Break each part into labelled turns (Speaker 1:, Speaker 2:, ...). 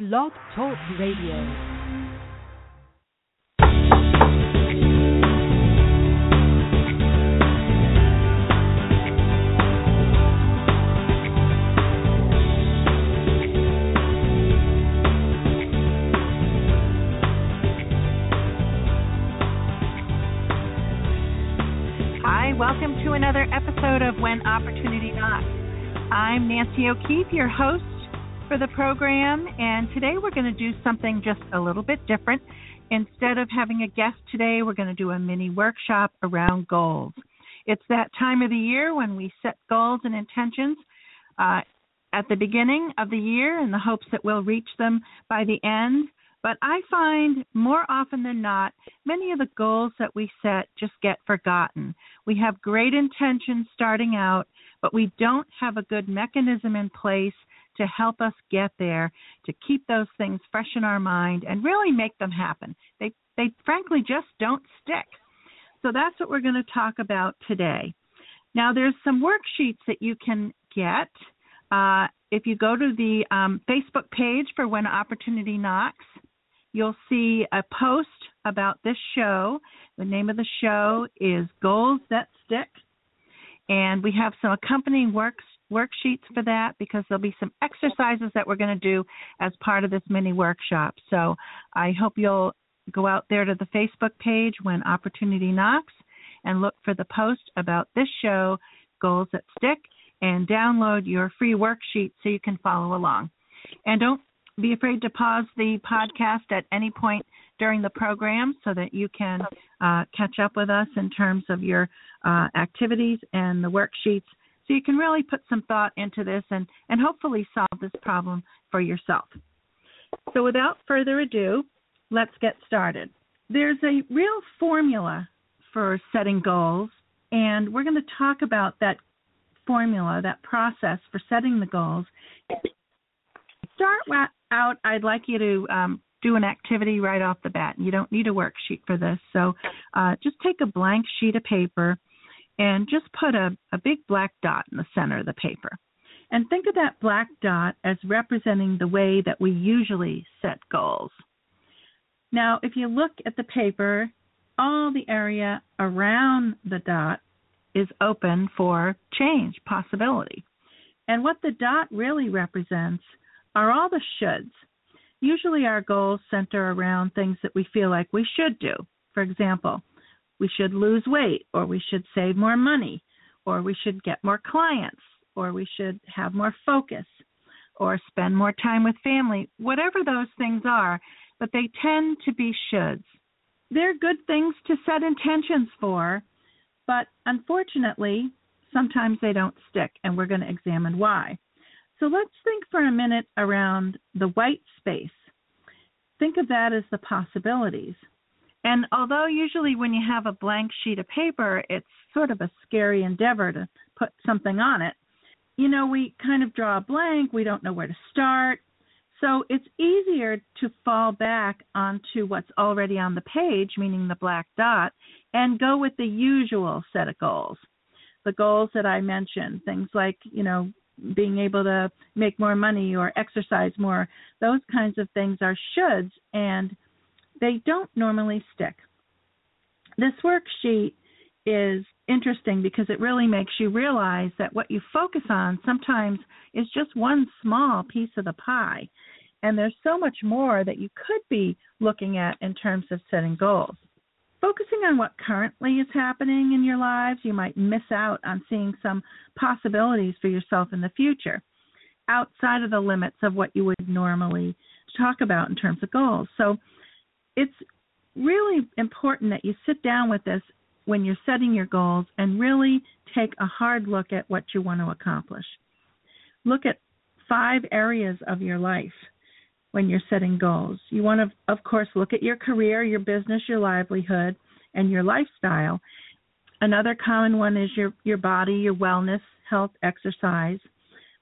Speaker 1: Blog Talk Radio.
Speaker 2: Hi, welcome to another episode of When Opportunity Knocks. I'm Nancy O'Keefe, your host for the program, and today we're going to do something just a little bit different. Instead of having a guest today, we're going to do a mini workshop around goals. It's that time of the year when we set goals and intentions uh, at the beginning of the year in the hopes that we'll reach them by the end. But I find more often than not, many of the goals that we set just get forgotten. We have great intentions starting out, but we don't have a good mechanism in place to help us get there, to keep those things fresh in our mind and really make them happen. They they frankly just don't stick. So that's what we're going to talk about today. Now there's some worksheets that you can get. Uh, if you go to the um, Facebook page for When Opportunity Knocks, you'll see a post about this show. The name of the show is Goals That Stick. And we have some accompanying works worksheets for that because there'll be some exercises that we're going to do as part of this mini workshop. So I hope you'll go out there to the Facebook page when opportunity knocks and look for the post about this show, Goals That Stick, and download your free worksheet so you can follow along. And don't be afraid to pause the podcast at any point during the program so that you can uh, catch up with us in terms of your uh, activities and the worksheets so you can really put some thought into this and, and hopefully solve this problem for yourself. So without further ado, let's get started. There's a real formula for setting goals, and we're going to talk about that formula, that process for setting the goals. Start out, I'd like you to um, do an activity right off the bat. You don't need a worksheet for this. So uh, just take a blank sheet of paper and just put a, a big black dot in the center of the paper. And think of that black dot as representing the way that we usually set goals. Now, if you look at the paper, all the area around the dot is open for change, possibility. And what the dot really represents are all the shoulds. Usually, our goals center around things that we feel like we should do. For example, we should lose weight, or we should save more money, or we should get more clients, or we should have more focus, or spend more time with family, whatever those things are, but they tend to be shoulds. They're good things to set intentions for, but unfortunately, sometimes they don't stick, and we're going to examine why. So let's think for a minute around the white space. Think of that as the possibilities. And although usually when you have a blank sheet of paper, it's sort of a scary endeavor to put something on it, you know, we kind of draw a blank, we don't know where to start. So it's easier to fall back onto what's already on the page, meaning the black dot, and go with the usual set of goals. The goals that I mentioned, things like, you know, being able to make more money or exercise more, those kinds of things are shoulds and they don't normally stick. This worksheet is interesting because it really makes you realize that what you focus on sometimes is just one small piece of the pie. And there's so much more that you could be looking at in terms of setting goals. Focusing on what currently is happening in your lives, you might miss out on seeing some possibilities for yourself in the future outside of the limits of what you would normally talk about in terms of goals. So it's really important that you sit down with this when you're setting your goals and really take a hard look at what you want to accomplish. Look at five areas of your life when you're setting goals. You want to, of course, look at your career, your business, your livelihood, and your lifestyle. Another common one is your, your body, your wellness, health, exercise.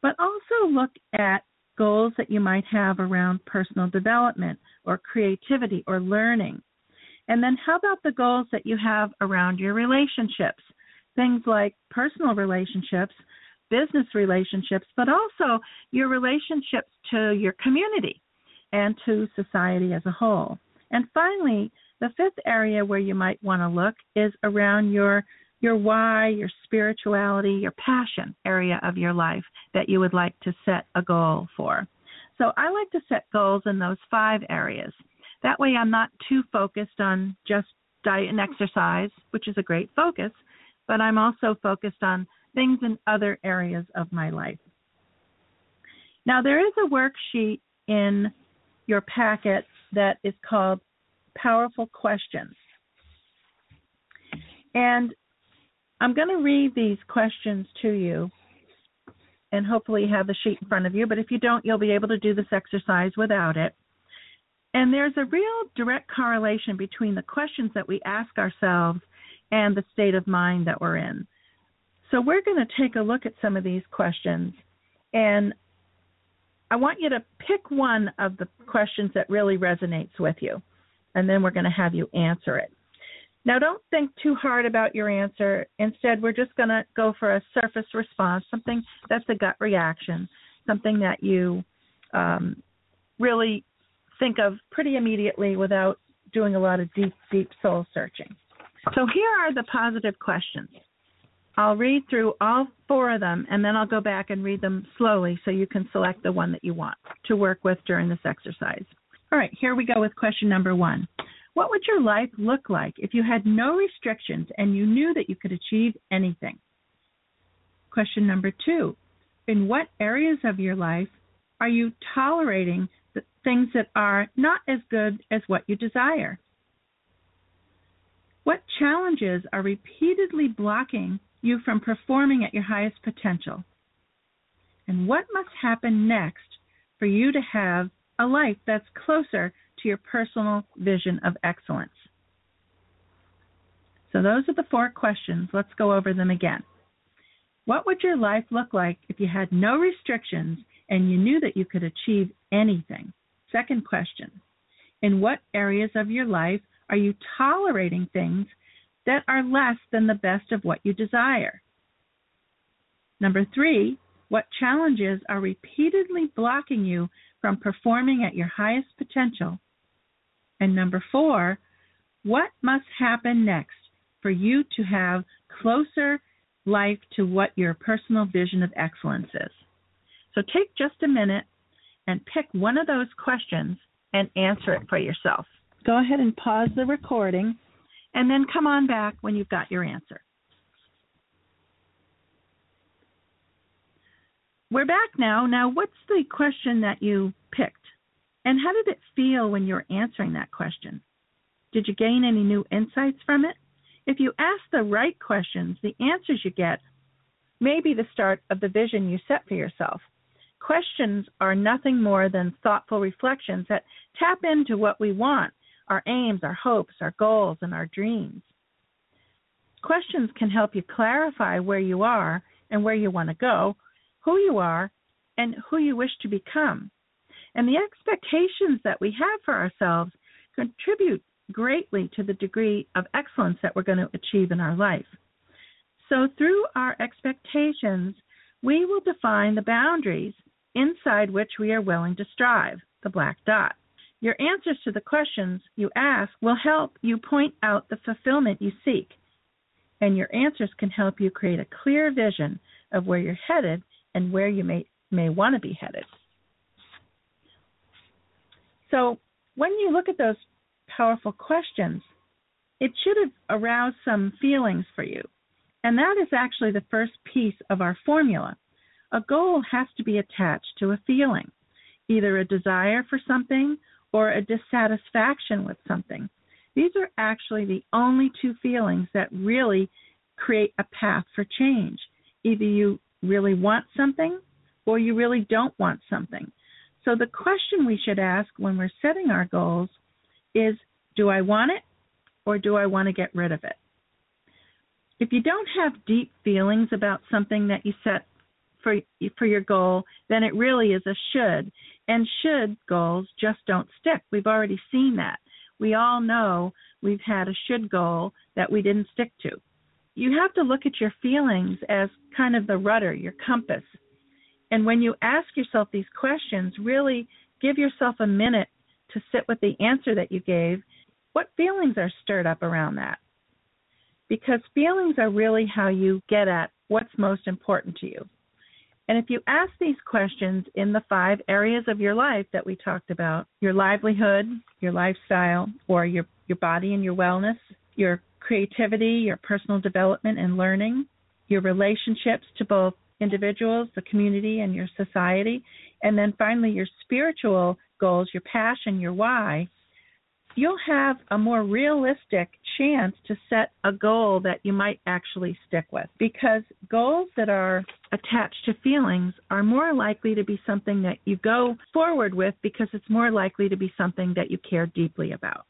Speaker 2: But also look at goals that you might have around personal development or creativity or learning. And then how about the goals that you have around your relationships? Things like personal relationships, business relationships, but also your relationships to your community. and to society as a whole. And finally, the fifth area where you might want to look is around your your why, your spirituality, your passion area of your life that you would like to set a goal for. So I like to set goals in those five areas. That way I'm not too focused on just diet and exercise, which is a great focus, but I'm also focused on things in other areas of my life. Now, there is a worksheet in your packet that is called Powerful Questions. And I'm going to read these questions to you and hopefully have the sheet in front of you. But if you don't, you'll be able to do this exercise without it. And there's a real direct correlation between the questions that we ask ourselves and the state of mind that we're in. So we're going to take a look at some of these questions. And I want you to pick one of the questions that really resonates with you. And then we're going to have you answer it. Now, don't think too hard about your answer. Instead, we're just going to go for a surface response, something that's a gut reaction, something that you um, really think of pretty immediately without doing a lot of deep, deep soul searching. So, here are the positive questions. I'll read through all four of them and then I'll go back and read them slowly so you can select the one that you want to work with during this exercise. All right, here we go with question number one. What would your life look like if you had no restrictions and you knew that you could achieve anything? Question number two In what areas of your life are you tolerating things that are not as good as what you desire? What challenges are repeatedly blocking you from performing at your highest potential? And what must happen next for you to have a life that's closer to your personal vision of excellence? So, those are the four questions. Let's go over them again. What would your life look like if you had no restrictions and you knew that you could achieve anything? Second question In what areas of your life are you tolerating things that are less than the best of what you desire? Number three, what challenges are repeatedly blocking you from performing at your highest potential and number four, what must happen next for you to have closer life to what your personal vision of excellence is? So take just a minute and pick one of those questions and answer it for yourself. Go ahead and pause the recording and then come on back when you've got your answer. We're back now. Now, what's the question that you picked? And how did it feel when you were answering that question? Did you gain any new insights from it? If you ask the right questions, the answers you get may be the start of the vision you set for yourself. Questions are nothing more than thoughtful reflections that tap into what we want our aims, our hopes, our goals, and our dreams. Questions can help you clarify where you are and where you want to go, who you are, and who you wish to become. And the expectations that we have for ourselves contribute greatly to the degree of excellence that we're going to achieve in our life. So, through our expectations, we will define the boundaries inside which we are willing to strive, the black dot. Your answers to the questions you ask will help you point out the fulfillment you seek, and your answers can help you create a clear vision of where you're headed and where you may, may want to be headed. So when you look at those powerful questions, it should have aroused some feelings for you. And that is actually the first piece of our formula. A goal has to be attached to a feeling, either a desire for something or a dissatisfaction with something. These are actually the only two feelings that really create a path for change. Either you really want something or you really don't want something. So the question we should ask when we're setting our goals is do I want it or do I want to get rid of it? If you don't have deep feelings about something that you set for for your goal, then it really is a should. And should goals just don't stick. We've already seen that. We all know we've had a should goal that we didn't stick to. You have to look at your feelings as kind of the rudder, your compass, and when you ask yourself these questions, really give yourself a minute to sit with the answer that you gave, what feelings are stirred up around that? Because feelings are really how you get at what's most important to you. And if you ask these questions in the five areas of your life that we talked about your livelihood, your lifestyle, or your, your body and your wellness, your creativity, your personal development and learning, your relationships to both individuals, the community, and your society, and then finally your spiritual goals, your passion, your why, you'll have a more realistic chance to set a goal that you might actually stick with because goals that are attached to feelings are more likely to be something that you go forward with because it's more likely to be something that you care deeply about.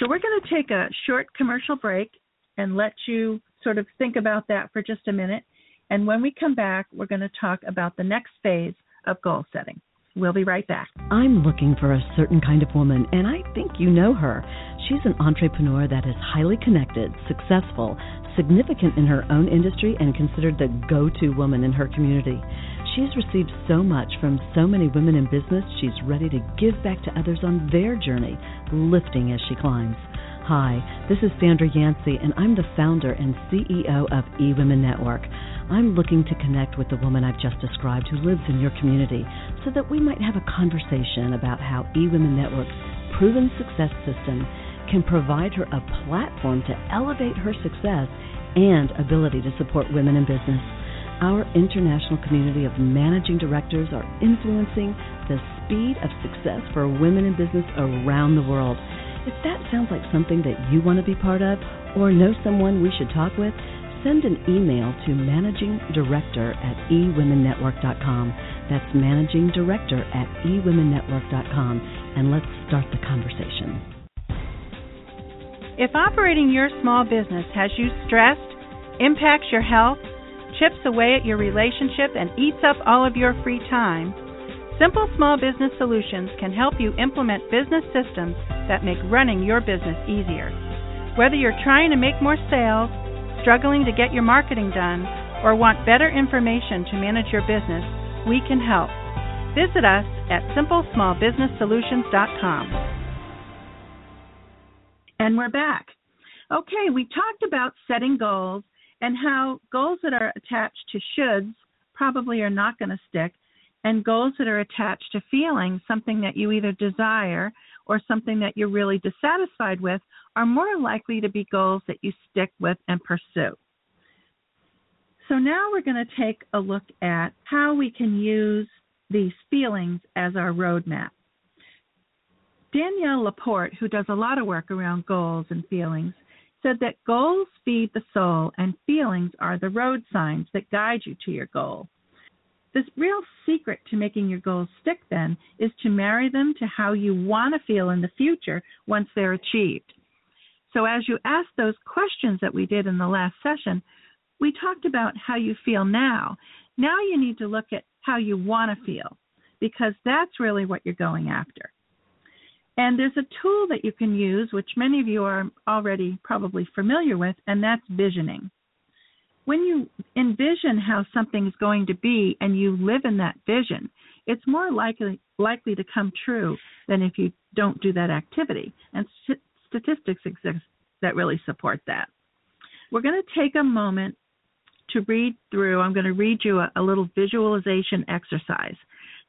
Speaker 2: So we're going to take a short commercial break and let you sort of think about that for just a minute. And when we come back, we're going to talk about the next phase of goal setting. We'll be right back.
Speaker 1: I'm looking for a certain kind of woman, and I think you know her. She's an entrepreneur that is highly connected, successful, significant in her own industry, and considered the go to woman in her community. She's received so much from so many women in business, she's ready to give back to others on their journey, lifting as she climbs. Hi, this is Sandra Yancey, and I'm the founder and CEO of eWomen Network. I'm looking to connect with the woman I've just described who lives in your community so that we might have a conversation about how eWomen Network's proven success system can provide her a platform to elevate her success and ability to support women in business. Our international community of managing directors are influencing the speed of success for women in business around the world. If that sounds like something that you want to be part of or know someone we should talk with, send an email to managing director at ewomennetwork.com. That's managing director at ewomennetwork.com, and let's start the conversation.
Speaker 2: If operating your small business has you stressed, impacts your health, chips away at your relationship, and eats up all of your free time, Simple Small Business Solutions can help you implement business systems that make running your business easier. Whether you're trying to make more sales, struggling to get your marketing done, or want better information to manage your business, we can help. Visit us at simplesmallbusinesssolutions.com. And we're back. Okay, we talked about setting goals and how goals that are attached to shoulds probably are not going to stick and goals that are attached to feeling something that you either desire or something that you're really dissatisfied with are more likely to be goals that you stick with and pursue. So now we're going to take a look at how we can use these feelings as our roadmap. Danielle Laporte, who does a lot of work around goals and feelings, said that goals feed the soul and feelings are the road signs that guide you to your goal. The real secret to making your goals stick then is to marry them to how you want to feel in the future once they're achieved. So, as you ask those questions that we did in the last session, we talked about how you feel now. Now you need to look at how you want to feel because that's really what you're going after. And there's a tool that you can use, which many of you are already probably familiar with, and that's visioning when you envision how something is going to be and you live in that vision, it's more likely likely to come true than if you don't do that activity. And st- statistics exist that really support that. We're going to take a moment to read through. I'm going to read you a, a little visualization exercise.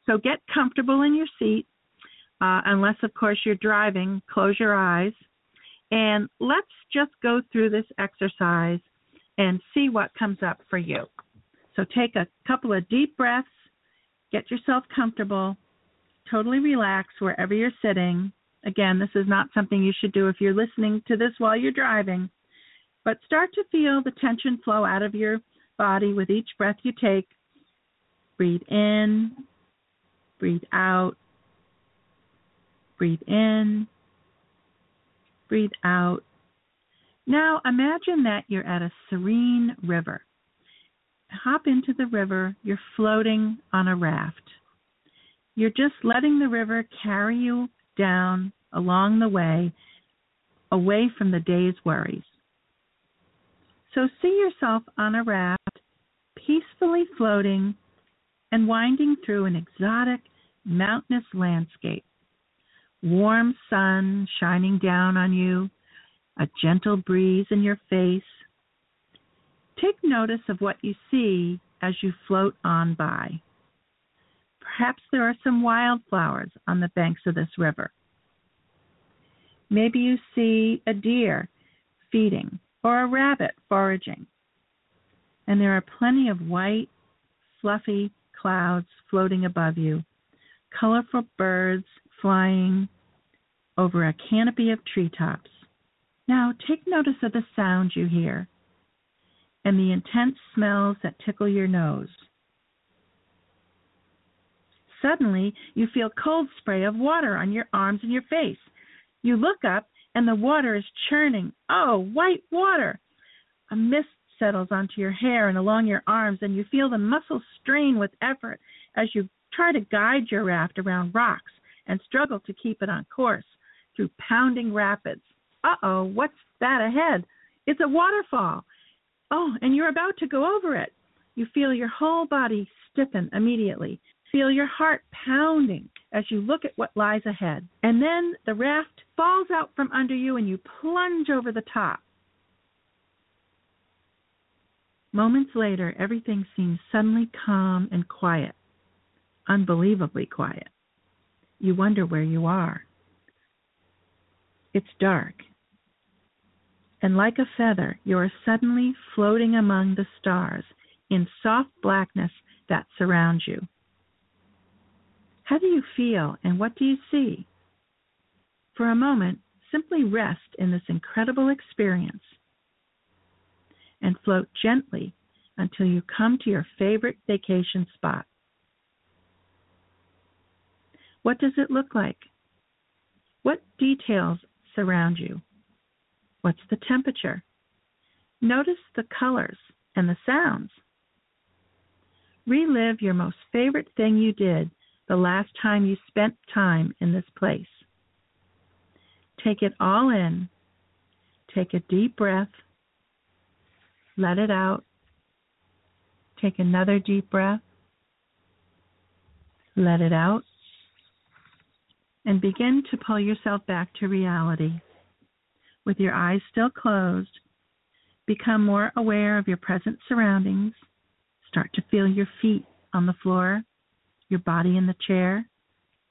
Speaker 2: So get comfortable in your seat, uh, unless, of course, you're driving. Close your eyes. And let's just go through this exercise and see what comes up for you. So take a couple of deep breaths, get yourself comfortable, totally relax wherever you're sitting. Again, this is not something you should do if you're listening to this while you're driving, but start to feel the tension flow out of your body with each breath you take. Breathe in, breathe out, breathe in, breathe out. Now imagine that you're at a serene river. Hop into the river, you're floating on a raft. You're just letting the river carry you down along the way, away from the day's worries. So see yourself on a raft, peacefully floating and winding through an exotic, mountainous landscape. Warm sun shining down on you, a gentle breeze in your face. Take notice of what you see as you float on by. Perhaps there are some wildflowers on the banks of this river. Maybe you see a deer feeding or a rabbit foraging. And there are plenty of white, fluffy clouds floating above you, colorful birds flying over a canopy of treetops. Now take notice of the sounds you hear and the intense smells that tickle your nose. Suddenly, you feel cold spray of water on your arms and your face. You look up, and the water is churning. Oh, white water! A mist settles onto your hair and along your arms, and you feel the muscles strain with effort as you try to guide your raft around rocks and struggle to keep it on course through pounding rapids. Uh oh, what's that ahead? It's a waterfall. Oh, and you're about to go over it. You feel your whole body stiffen immediately. Feel your heart pounding as you look at what lies ahead. And then the raft falls out from under you and you plunge over the top. Moments later, everything seems suddenly calm and quiet, unbelievably quiet. You wonder where you are. It's dark. And like a feather, you are suddenly floating among the stars in soft blackness that surrounds you. How do you feel and what do you see? For a moment, simply rest in this incredible experience and float gently until you come to your favorite vacation spot. What does it look like? What details surround you? What's the temperature? Notice the colors and the sounds. Relive your most favorite thing you did the last time you spent time in this place. Take it all in. Take a deep breath. Let it out. Take another deep breath. Let it out. And begin to pull yourself back to reality. With your eyes still closed, become more aware of your present surroundings. Start to feel your feet on the floor your body in the chair,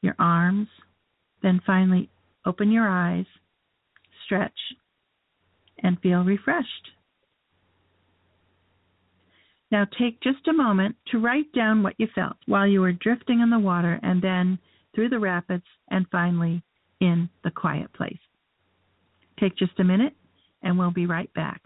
Speaker 2: your arms, then finally open your eyes, stretch, and feel refreshed. Now take just a moment to write down what you felt while you were drifting in the water and then through the rapids and finally in the quiet place. Take just a minute and we'll be right back.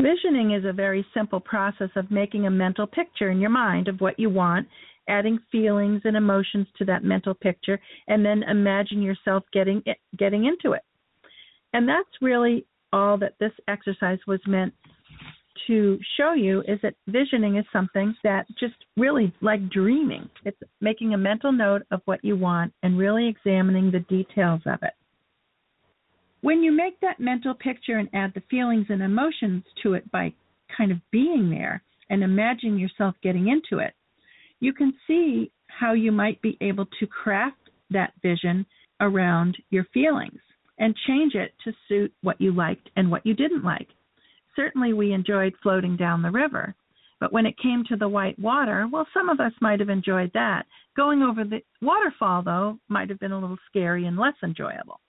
Speaker 2: Visioning is a very simple process of making a mental picture in your mind of what you want, adding feelings and emotions to that mental picture, and then imagine yourself getting it, getting into it. And that's really all that this exercise was meant to show you is that visioning is something that just really like dreaming. It's making a mental note of what you want and really examining the details of it. When you make that mental picture and add the feelings and emotions to it by kind of being there and imagining yourself getting into it, you can see how you might be able to craft that vision around your feelings and change it to suit what you liked and what you didn't like. Certainly, we enjoyed floating down the river, but when it came to the white water, well, some of us might have enjoyed that. Going over the waterfall, though, might have been a little scary and less enjoyable.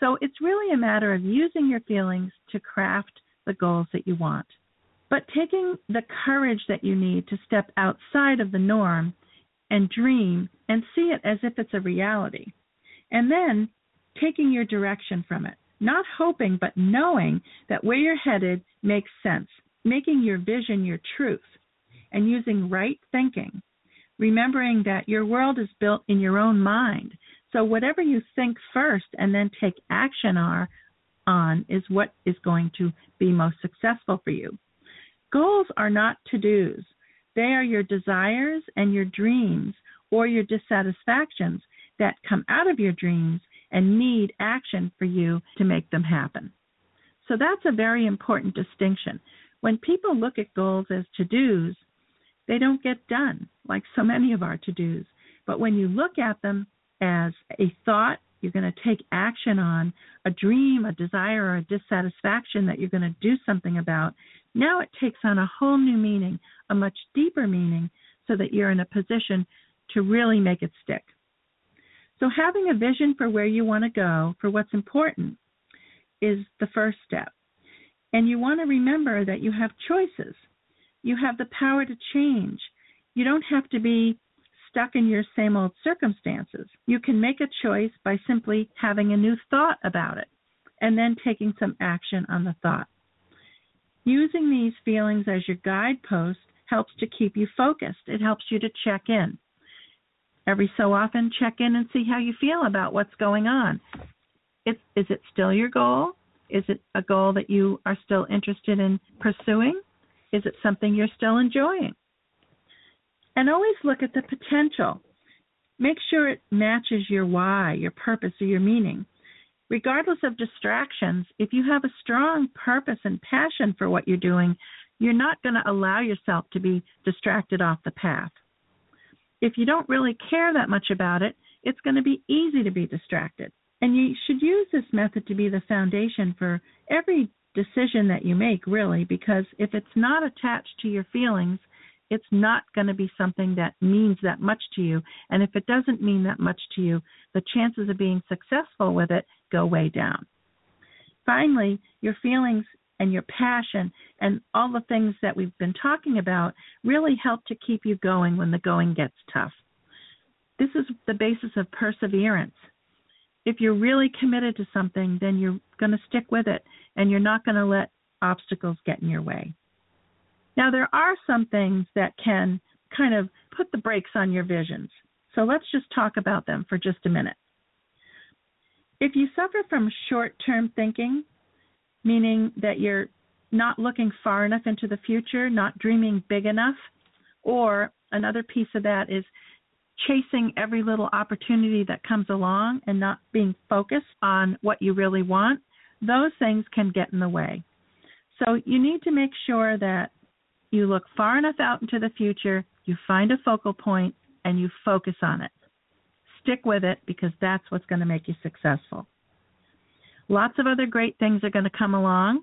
Speaker 2: So it's really a matter of using your feelings to craft the goals that you want. But taking the courage that you need to step outside of the norm and dream and see it as if it's a reality. And then taking your direction from it. Not hoping, but knowing that where you're headed makes sense. Making your vision your truth and using right thinking. Remembering that your world is built in your own mind so whatever you think first and then take action are, on is what is going to be most successful for you. Goals are not to dos. They are your desires and your dreams or your dissatisfactions that come out of your dreams and need action for you to make them happen. So that's a very important distinction. When people look at goals as to dos, they don't get done like so many of our to dos. But when you look at them as a thought you're going to take action on, a dream, a desire, or a dissatisfaction that you're going to do something about, now it takes on a whole new meaning, a much deeper meaning, so that you're in a position to really make it stick. So, having a vision for where you want to go, for what's important, is the first step. And you want to remember that you have choices. You have the power to change. You don't have to be stuck in your same old circumstances. You can make a choice by simply having a new thought about it and then taking some action on the thought. Using these feelings as your guidepost helps to keep you focused. It helps you to check in. Every so often, check in and see how you feel about what's going on. Is, is it still your goal? Is it a goal that you are still interested in pursuing? Is it something you're still enjoying? And always look at the potential. Make sure it matches your why, your purpose, or your meaning. Regardless of distractions, if you have a strong purpose and passion for what you're doing, you're not going to allow yourself to be distracted off the path. If you don't really care that much about it, it's going to be easy to be distracted. And you should use this method to be the foundation for every decision that you make, really, because if it's not attached to your feelings, it's not going to be something that means that much to you. And if it doesn't mean that much to you, the chances of being successful with it go way down. Finally, your feelings and your passion and all the things that we've been talking about really help to keep you going when the going gets tough. This is the basis of perseverance. If you're really committed to something, then you're going to stick with it and you're not going to let obstacles get in your way. Now, there are some things that can kind of put the brakes on your visions. So let's just talk about them for just a minute. If you suffer from short term thinking, meaning that you're not looking far enough into the future, not dreaming big enough, or another piece of that is chasing every little opportunity that comes along and not being focused on what you really want, those things can get in the way. So you need to make sure that you look far enough out into the future, you find a focal point, and you focus on it. Stick with it because that's what's going to make you successful. Lots of other great things are going to come along,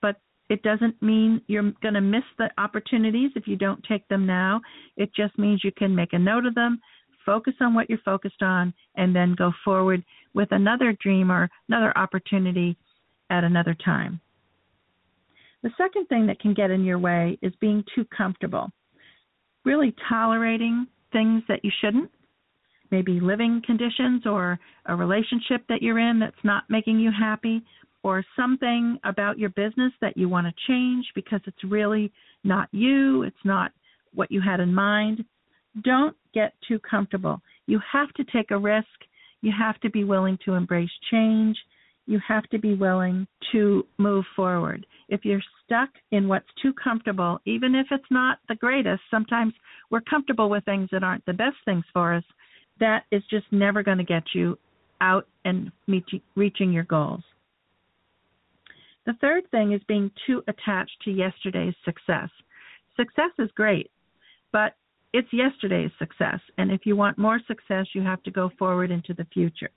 Speaker 2: but it doesn't mean you're going to miss the opportunities if you don't take them now. It just means you can make a note of them, focus on what you're focused on, and then go forward with another dream or another opportunity at another time. The second thing that can get in your way is being too comfortable, really tolerating things that you shouldn't, maybe living conditions or a relationship that you're in that's not making you happy, or something about your business that you want to change because it's really not you, it's not what you had in mind. Don't get too comfortable. You have to take a risk. You have to be willing to embrace change you have to be willing to move forward. If you're stuck in what's too comfortable, even if it's not the greatest, sometimes we're comfortable with things that aren't the best things for us. That is just never going to get you out and meet, reaching your goals. The third thing is being too attached to yesterday's success. Success is great, but it's yesterday's success. And if you want more success, you have to go forward into the future.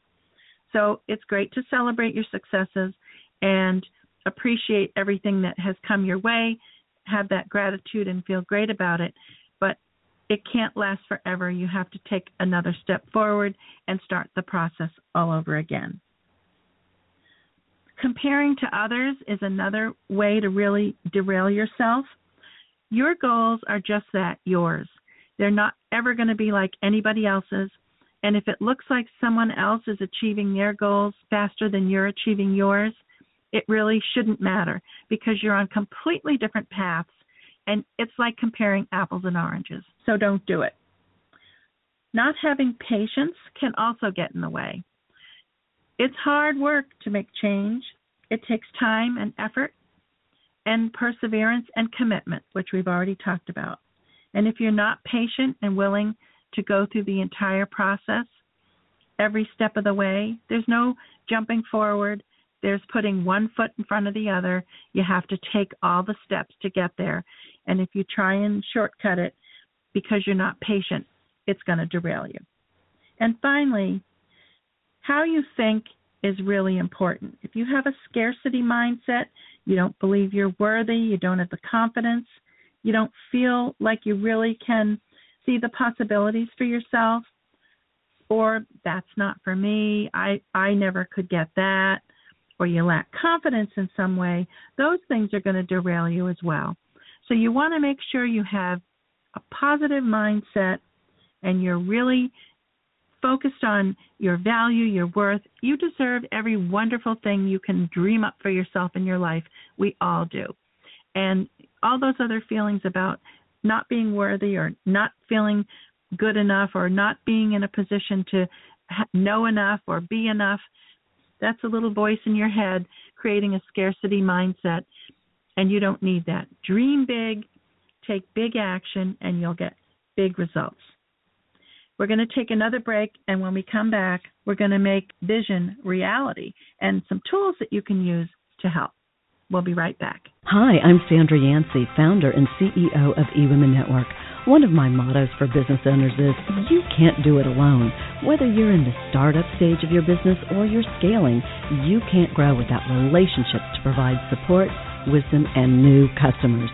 Speaker 2: So it's great to celebrate your successes and appreciate everything that has come your way, have that gratitude and feel great about it. It can't last forever. You have to take another step forward and start the process all over again. Comparing to others is another way to really derail yourself. Your goals are just that, yours. They're not ever going to be like anybody else's and if it looks like someone else is achieving their goals faster than you're achieving yours, it really shouldn't matter because you're on completely different paths and it's like comparing apples and oranges. So don't do it. Not having patience can also get in the way. It's hard work to make change. It takes time and effort and perseverance and commitment, which we've already talked about. And if you're not patient and willing to go through the entire process, every step of the way. There's no jumping forward, There's putting one foot in front of the other. You have to take all the steps to get there. And if you try and shortcut it because you're not patient, it's going to derail you. And finally, how you think is really important. If you have a scarcity mindset, you don't believe you're worthy, you don't have the confidence, you don't feel like you really can see the possibilities for yourself, or that's not for me, I I never could get that, or you lack confidence in some way, those things are going to derail you as well. So you want to make sure you have a positive mindset and you're really focused on your value, your worth. You deserve every wonderful thing you can dream up for yourself in your life. We all do. And all those other feelings about not being worthy or not feeling good enough or not being in a position to know enough or be enough, that's a little voice in your head creating a scarcity mindset. And you don't need that. Dream big, take big action, and you'll get big results. We're going to take another break, and when we come back, we're going to make vision reality and some tools that you can use to help. We'll be right back.
Speaker 1: Hi, I'm Sandra Yancey, founder and CEO of eWomen Network. One of my mottos for business owners is you can't do it alone. Whether you're in the startup stage of your business or you're scaling, you can't grow without relationships to provide support, wisdom, and new customers.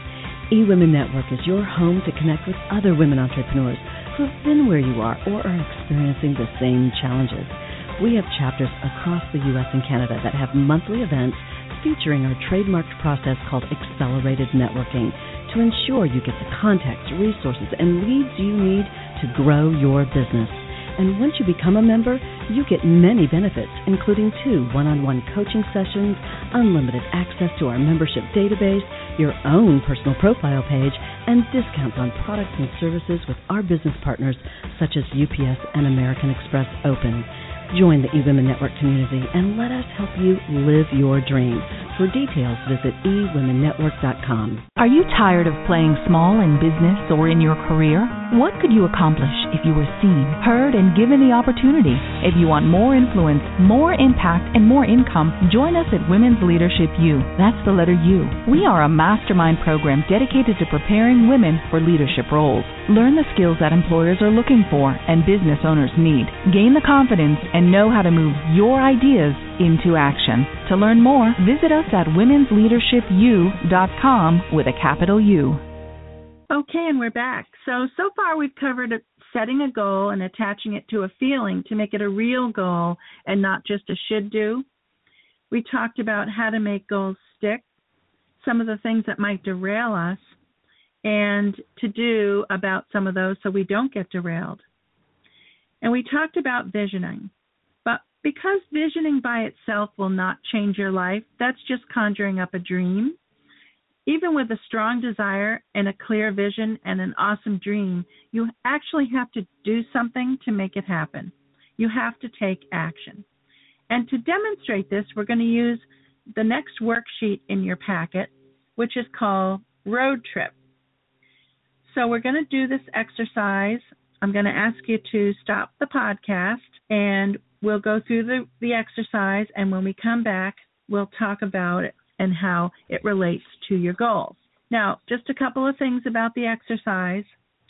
Speaker 1: eWomen Network is your home to connect with other women entrepreneurs who have been where you are or are experiencing the same challenges. We have chapters across the U.S. and Canada that have monthly events featuring our trademarked process called Accelerated Networking to ensure you get the contacts, resources, and leads you need to grow your business. And once you become a member, you get many benefits, including two one on one coaching sessions, unlimited access to our membership database, your own personal profile page, and discounts on products and services with our business partners such as UPS and American Express Open. Join the eWomen Network community and let us help you live your dream. For details, visit eWomenNetwork.com.
Speaker 3: Are you tired of playing small in business or in your career? What could you accomplish if you were seen, heard, and given the opportunity? If you want more influence, more impact, and more income, join us at Women's Leadership U. That's the letter U. We are a mastermind program dedicated to preparing women for leadership roles. Learn the skills that employers are looking for and business owners need. Gain the confidence and know how to move your ideas into action. To learn more, visit us at womensleadershipu.com with a capital U.
Speaker 2: Okay, and we're back. So, so far we've covered setting a goal and attaching it to a feeling to make it a real goal and not just a should do. We talked about how to make goals stick, some of the things that might derail us, and to do about some of those so we don't get derailed. And we talked about visioning. Because visioning by itself will not change your life, that's just conjuring up a dream. Even with a strong desire and a clear vision and an awesome dream, you actually have to do something to make it happen. You have to take action. And to demonstrate this, we're going to use the next worksheet in your packet, which is called Road Trip. So we're going to do this exercise. I'm going to ask you to stop the podcast and we'll go through the, the exercise. And when we come back, we'll talk about it and how it relates to your goals. Now, just a couple of things about the exercise.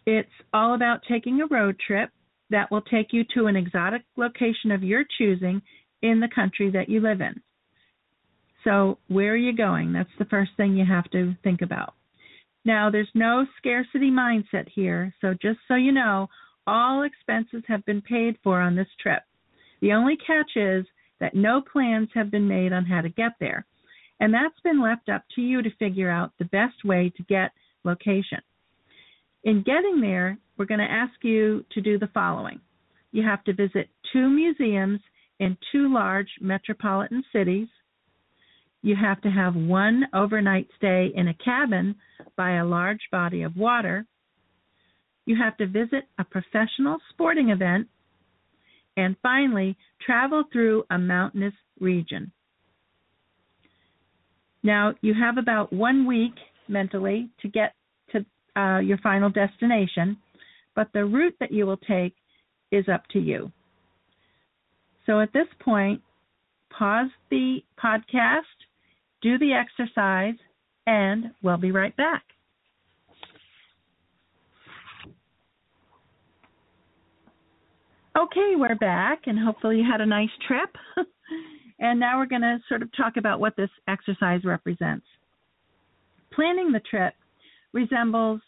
Speaker 2: It's all about taking a road trip that will take you to an exotic location of your choosing in the country that you live in. So, where are you going? That's the first thing you have to think about. Now, there's no scarcity mindset here, so just so you know, all expenses have been paid for on this trip. The only catch is that no plans have been made on how to get there, and that's been left up to you to figure out the best way to get location. In getting there, we're going to ask you to do the following. You have to visit two museums in two large metropolitan cities you have to have one overnight stay in a cabin by a large body of water. You have to visit a professional sporting event. And finally, travel through a mountainous region. Now, you have about one week mentally to get to uh, your final destination, but the route that you will take is up to you. So at this point, pause the podcast, do the exercise, and we'll be right back. Okay, we're back, and hopefully you had a nice trip. and now we're going to sort of talk about what this exercise represents. Planning the trip resembles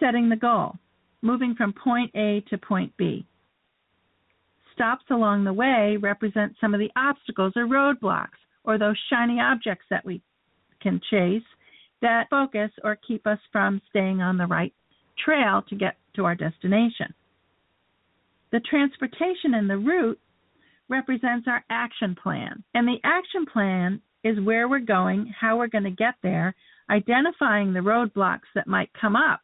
Speaker 2: setting the goal, moving from point A to point B. Stops along the way represent some of the obstacles or roadblocks or those shiny objects that we can chase that focus or keep us from staying on the right trail to get to our destination. The transportation and the route represents our action plan. And the action plan is where we're going, how we're going to get there, identifying the roadblocks that might come up,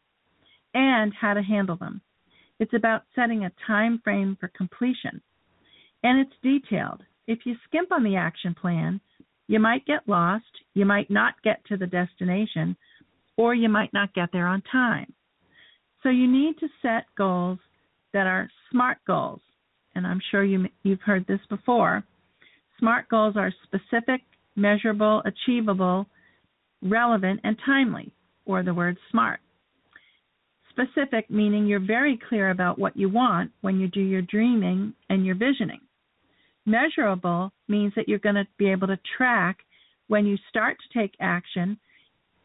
Speaker 2: and how to handle them. It's about setting a time frame for completion. And it's detailed. If you skimp on the action plan, you might get lost, you might not get to the destination, or you might not get there on time. So you need to set goals that are SMART goals. And I'm sure you, you've heard this before. SMART goals are specific, measurable, achievable, relevant, and timely, or the word SMART. Specific meaning you're very clear about what you want when you do your dreaming and your visioning. Measurable means that you're going to be able to track when you start to take action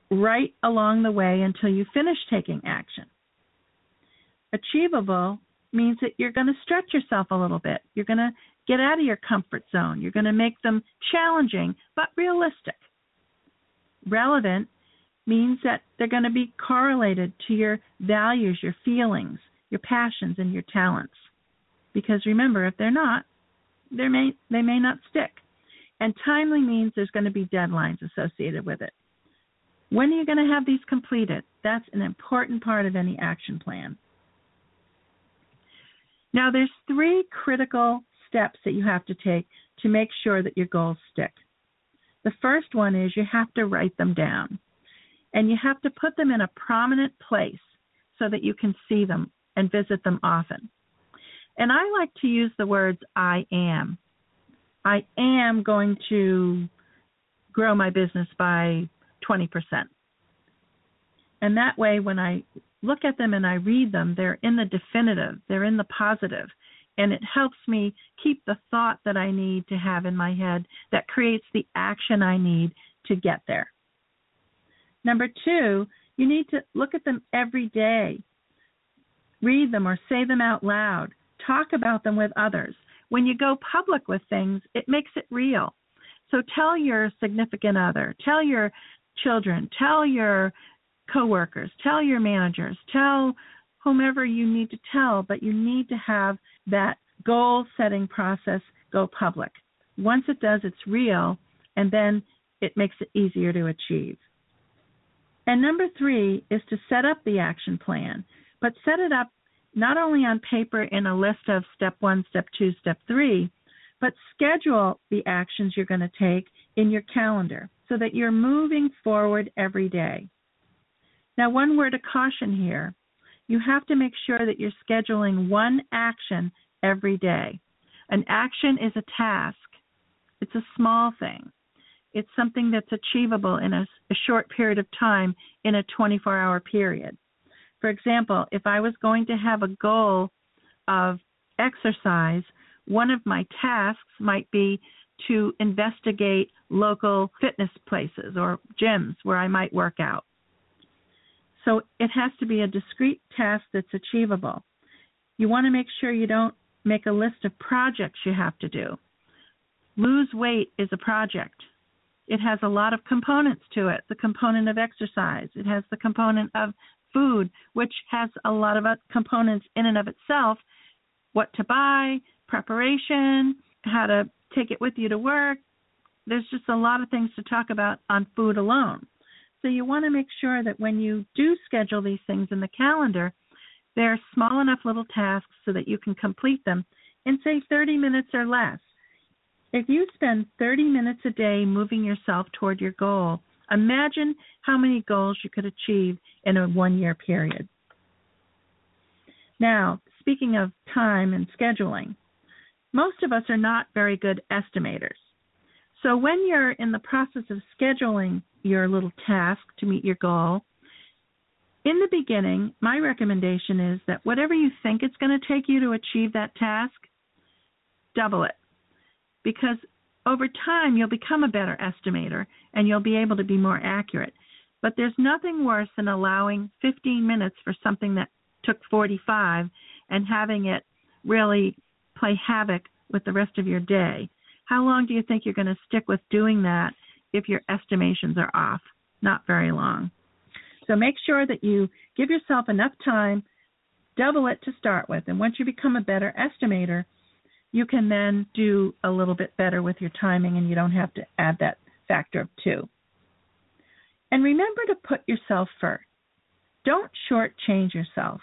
Speaker 2: right along the way until you finish taking action. Achievable means that you're going to stretch yourself a little bit. You're going to get out of your comfort zone. You're going to make them challenging but realistic. Relevant means that they're going to be correlated to your values, your feelings, your passions, and your talents. Because remember, if they're not, they may they may not stick. And timely means there's going to be deadlines associated with it. When are you going to have these completed? That's an important part of any action plan. Now there's three critical steps that you have to take to make sure that your goals stick. The first one is you have to write them down. And you have to put them in a prominent place so that you can see them and visit them often. And I like to use the words I am. I am going to grow my business by 20%. And that way, when I look at them and I read them, they're in the definitive, they're in the positive, and it helps me keep the thought that I need to have in my head that creates the action I need to get there. Number two, you need to look at them every day. Read them or say them out loud. Talk about them with others. When you go public with things, it makes it real. So tell your significant other, tell your children, tell your coworkers, tell your managers, tell whomever you need to tell, but you need to have that goal setting process go public. Once it does, it's real, and then it makes it easier to achieve. And number three is to set up the action plan, but set it up not only on paper in a list of step one, step two, step three, but schedule the actions you're going to take in your calendar so that you're moving forward every day. Now, one word of caution here you have to make sure that you're scheduling one action every day. An action is a task, it's a small thing. It's something that's achievable in a, a short period of time in a 24 hour period. For example, if I was going to have a goal of exercise, one of my tasks might be to investigate local fitness places or gyms where I might work out. So it has to be a discrete task that's achievable. You want to make sure you don't make a list of projects you have to do. Lose weight is a project. It has a lot of components to it the component of exercise, it has the component of food, which has a lot of components in and of itself what to buy, preparation, how to take it with you to work. There's just a lot of things to talk about on food alone. So you want to make sure that when you do schedule these things in the calendar, they're small enough little tasks so that you can complete them in, say, 30 minutes or less. If you spend 30 minutes a day moving yourself toward your goal, imagine how many goals you could achieve in a one year period. Now, speaking of time and scheduling, most of us are not very good estimators. So when you're in the process of scheduling your little task to meet your goal, in the beginning, my recommendation is that whatever you think it's going to take you to achieve that task, double it. Because over time, you'll become a better estimator and you'll be able to be more accurate. But there's nothing worse than allowing 15 minutes for something that took 45 and having it really play havoc with the rest of your day. How long do you think you're going to stick with doing that if your estimations are off? Not very long. So make sure that you give yourself enough time, double it to start with, and once you become a better estimator, you can then do a little bit better with your timing and you don't have to add that factor of two. And remember to put yourself first. Don't shortchange yourself.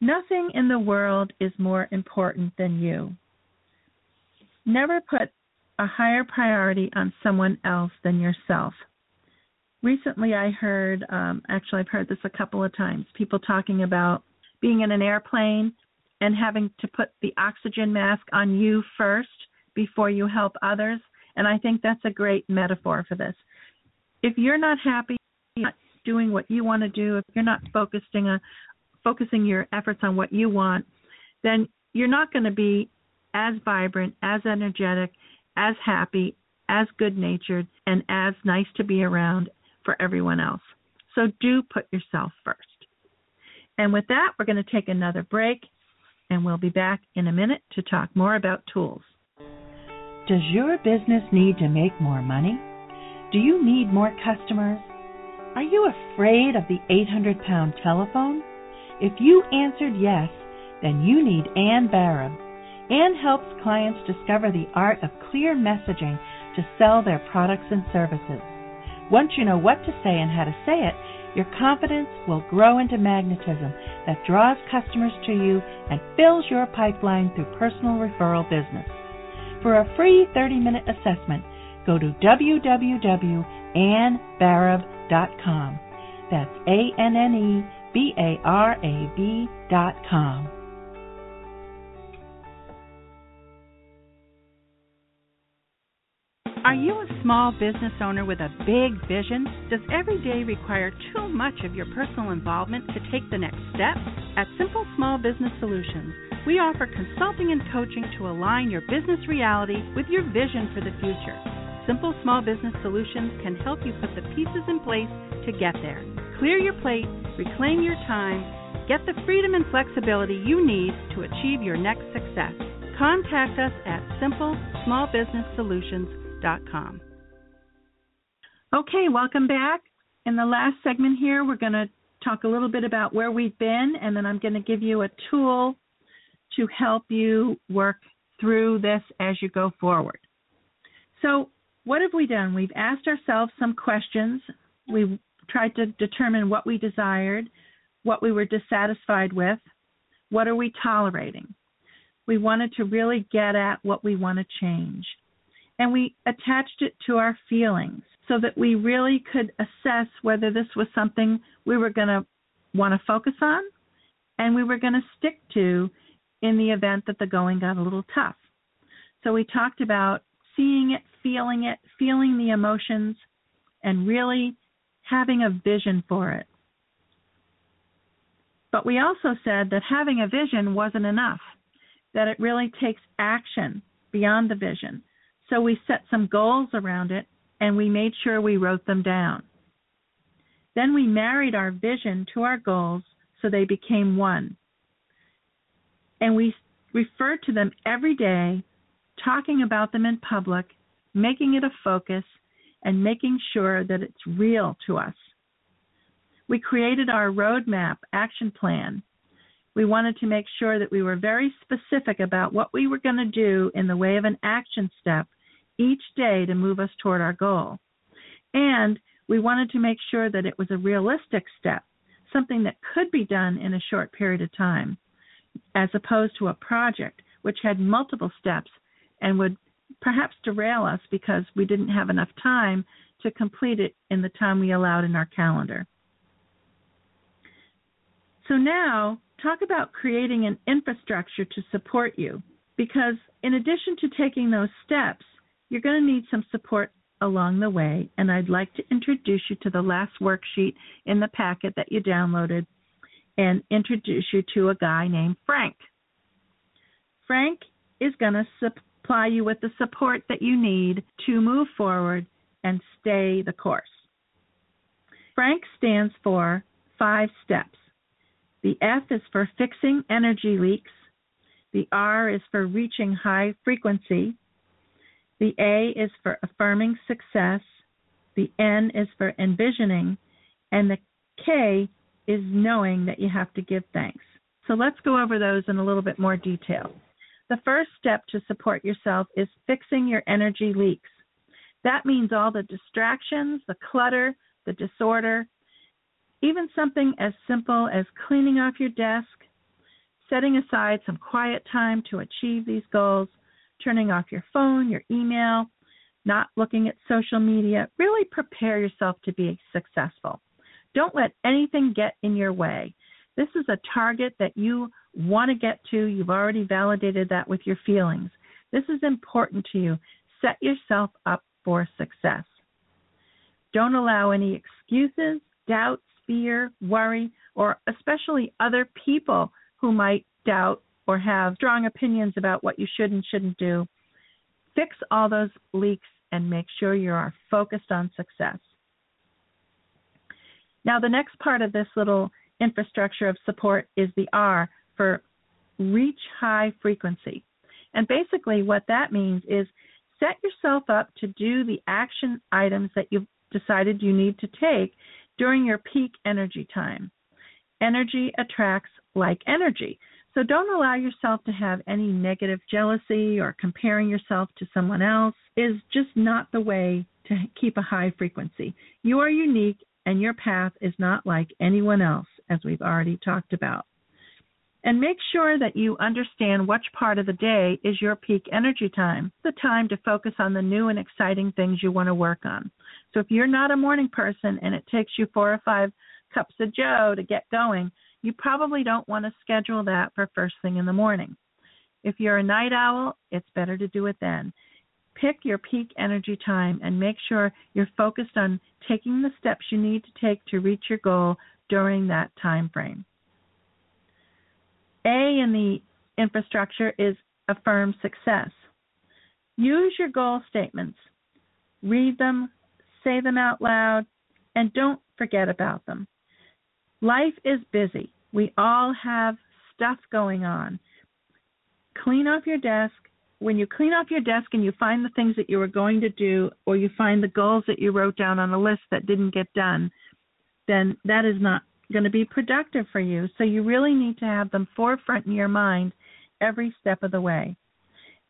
Speaker 2: Nothing in the world is more important than you. Never put a higher priority on someone else than yourself. Recently, I heard, um, actually, I've heard this a couple of times, people talking about being in an airplane and having to put the oxygen mask on you first before you help others. And I think that's a great metaphor for this. If you're not happy, not doing what you want to do, if you're not focusing on focusing your efforts on what you want, then you're not going to be as vibrant, as energetic, as happy, as good natured, and as nice to be around for everyone else. So do put yourself first. And with that, we're going to take another break and we'll be back in a minute to talk more about tools.
Speaker 4: Does your business need to make more money? Do you need more customers? Are you afraid of the 800 pound telephone? If you answered yes, then you need Anne Barab. Anne helps clients discover the art of clear messaging to sell their products and services. Once you know what to say and how to say it, your confidence will grow into magnetism that draws customers to you and fills your pipeline through personal referral business. For a free 30 minute assessment, go to www.annebarab.com. That's A N N E B A R A B.com.
Speaker 5: Are you a small business owner with a big vision? Does every day require too much of your personal involvement to take the next step? At Simple Small Business Solutions, we offer consulting and coaching to align your business reality with your vision for the future. Simple Small Business Solutions can help you put the pieces in place to get there. Clear your plate, reclaim your time, get the freedom and flexibility you need to achieve your next success. Contact us at simplesmallbusinesssolutions.com
Speaker 2: Okay, welcome back. In the last segment here, we're going to talk a little bit about where we've been, and then I'm going to give you a tool to help you work through this as you go forward. So, what have we done? We've asked ourselves some questions. We've tried to determine what we desired, what we were dissatisfied with, what are we tolerating. We wanted to really get at what we want to change and we attached it to our feelings so that we really could assess whether this was something we were going to want to focus on and we were going to stick to in the event that the going got a little tough. So we talked about seeing it, feeling it, feeling the emotions, and really having a vision for it. But we also said that having a vision wasn't enough, that it really takes action beyond the vision. So we set some goals around it and we made sure we wrote them down. Then we married our vision to our goals so they became one. And we referred to them every day, talking about them in public, making it a focus, and making sure that it's real to us. We created our roadmap action plan. We wanted to make sure that we were very specific about what we were going to do in the way of an action step each day to move us toward our goal. And we wanted to make sure that it was a realistic step, something that could be done in a short period of time, as opposed to a project which had multiple steps and would perhaps derail us because we didn't have enough time to complete it in the time we allowed in our calendar. So now, talk about creating an infrastructure to support you because in addition to taking those steps, you're going to need some support along the way, and I'd like to introduce you to the last worksheet in the packet that you downloaded and introduce you to a guy named Frank. Frank is going to supply you with the support that you need to move forward and stay the course. Frank stands for five steps. The F is for fixing energy leaks. The R is for reaching high frequency. The A is for affirming success. The N is for envisioning. And the K is knowing that you have to give thanks. So let's go over those in a little bit more detail. The first step to support yourself is fixing your energy leaks. That means all the distractions, the clutter, the disorder, even something as simple as cleaning off your desk, setting aside some quiet time to achieve these goals, turning off your phone, your email, not looking at social media. Really prepare yourself to be successful. Don't let anything get in your way. This is a target that you want to get to. You've already validated that with your feelings. This is important to you. Set yourself up for success. Don't allow any excuses, doubts, fear, worry, or especially other people who might doubt or have strong opinions about what you should and shouldn't do. Fix all those leaks and make sure you are focused on success. Now, the next part of this little infrastructure of support is the R for reach high frequency. And basically, what that means is set yourself up to do the action items that you've decided you need to take during your peak energy time. Energy attracts like energy. So don't allow yourself to have any negative jealousy or comparing yourself to someone else is just not the way to keep a high frequency. You are unique and your path is not like anyone else as we've already talked about. And make sure that you understand which part of the day is your peak energy time, the time to focus on the new and exciting things you want to work on. So if you're not a morning person and it takes you four or five cups of Joe to get going, you probably don't want to schedule that for first thing in the morning. If you're a night owl, it's better to do it then. Pick your peak energy time and make sure you're focused on taking the steps you need to take to reach your goal during that time frame. A in the infrastructure is affirm success. Use your goal statements. Read them, say them out loud, and don't forget about them. Life is busy. We all have stuff going on. Clean off your desk. When you clean off your desk and you find the things that you were going to do, or you find the goals that you wrote down on a list that didn't get done, then that is not going to be productive for you. So you really need to have them forefront in your mind every step of the way.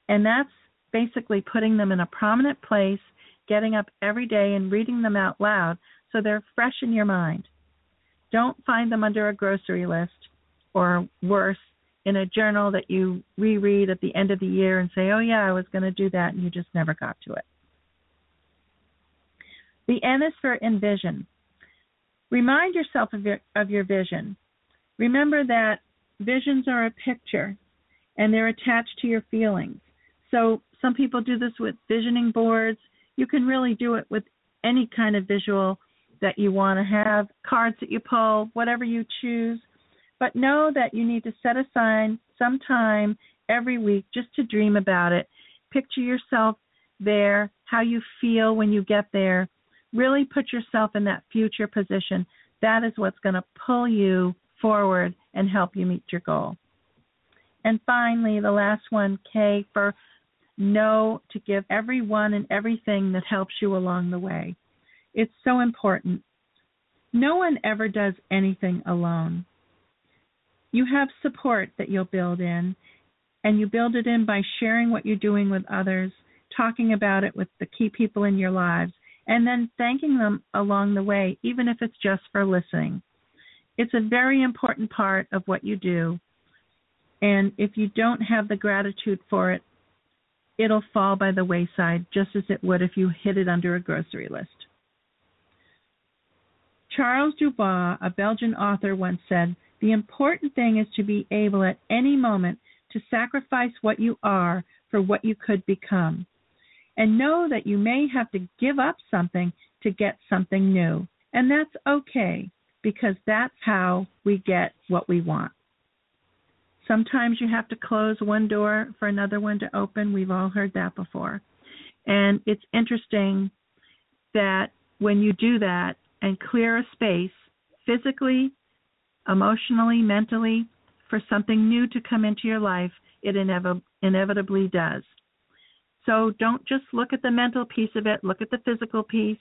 Speaker 2: And that's basically putting them in a prominent place, getting up every day and reading them out loud so they're fresh in your mind. Don't find them under a grocery list or worse, in a journal that you reread at the end of the year and say, oh, yeah, I was going to do that, and you just never got to it. The N is for envision. Remind yourself of your, of your vision. Remember that visions are a picture and they're attached to your feelings. So some people do this with visioning boards. You can really do it with any kind of visual that you want to have, cards that you pull, whatever you choose. But know that you need to set aside some time every week just to dream about it. Picture yourself there, how you feel when you get there. Really put yourself in that future position. That is what's going to pull you forward and help you meet your goal. And finally, the last one, K, for know to give everyone and everything that helps you along the way. It's so important. No one ever does anything alone. You have support that you'll build in, and you build it in by sharing what you're doing with others, talking about it with the key people in your lives, and then thanking them along the way, even if it's just for listening. It's a very important part of what you do. And if you don't have the gratitude for it, it'll fall by the wayside just as it would if you hid it under a grocery list. Charles Dubois, a Belgian author, once said, The important thing is to be able at any moment to sacrifice what you are for what you could become. and know that you may have to give up something to get something new. And that's okay because that's how we get what we want. Sometimes you have to close one door for another one to open. We've all heard that before. And it's interesting that when you do that and clear a space physically, emotionally, mentally, for something new to come into your life, it inev- inevitably does. So don't just look at the mental piece of it, look at the physical piece.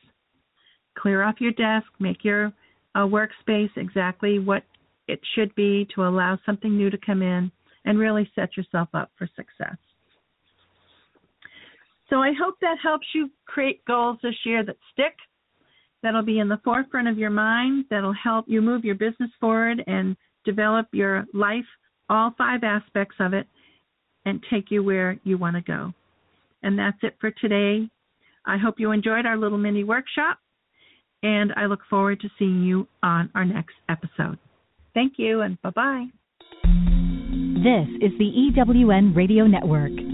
Speaker 2: Clear off your desk, make your uh, workspace exactly what it should be to allow something new to come in and really set yourself up for success. So I hope that helps you create goals this year that stick, that'll be in the forefront of your mind, that'll help you move your business forward and develop your life, all five aspects of it, and take you where you want to go. And that's it for today. I hope you enjoyed our little mini workshop, and I look forward to seeing you on our next episode. Thank you, and bye bye.
Speaker 1: This is the EWN Radio Network.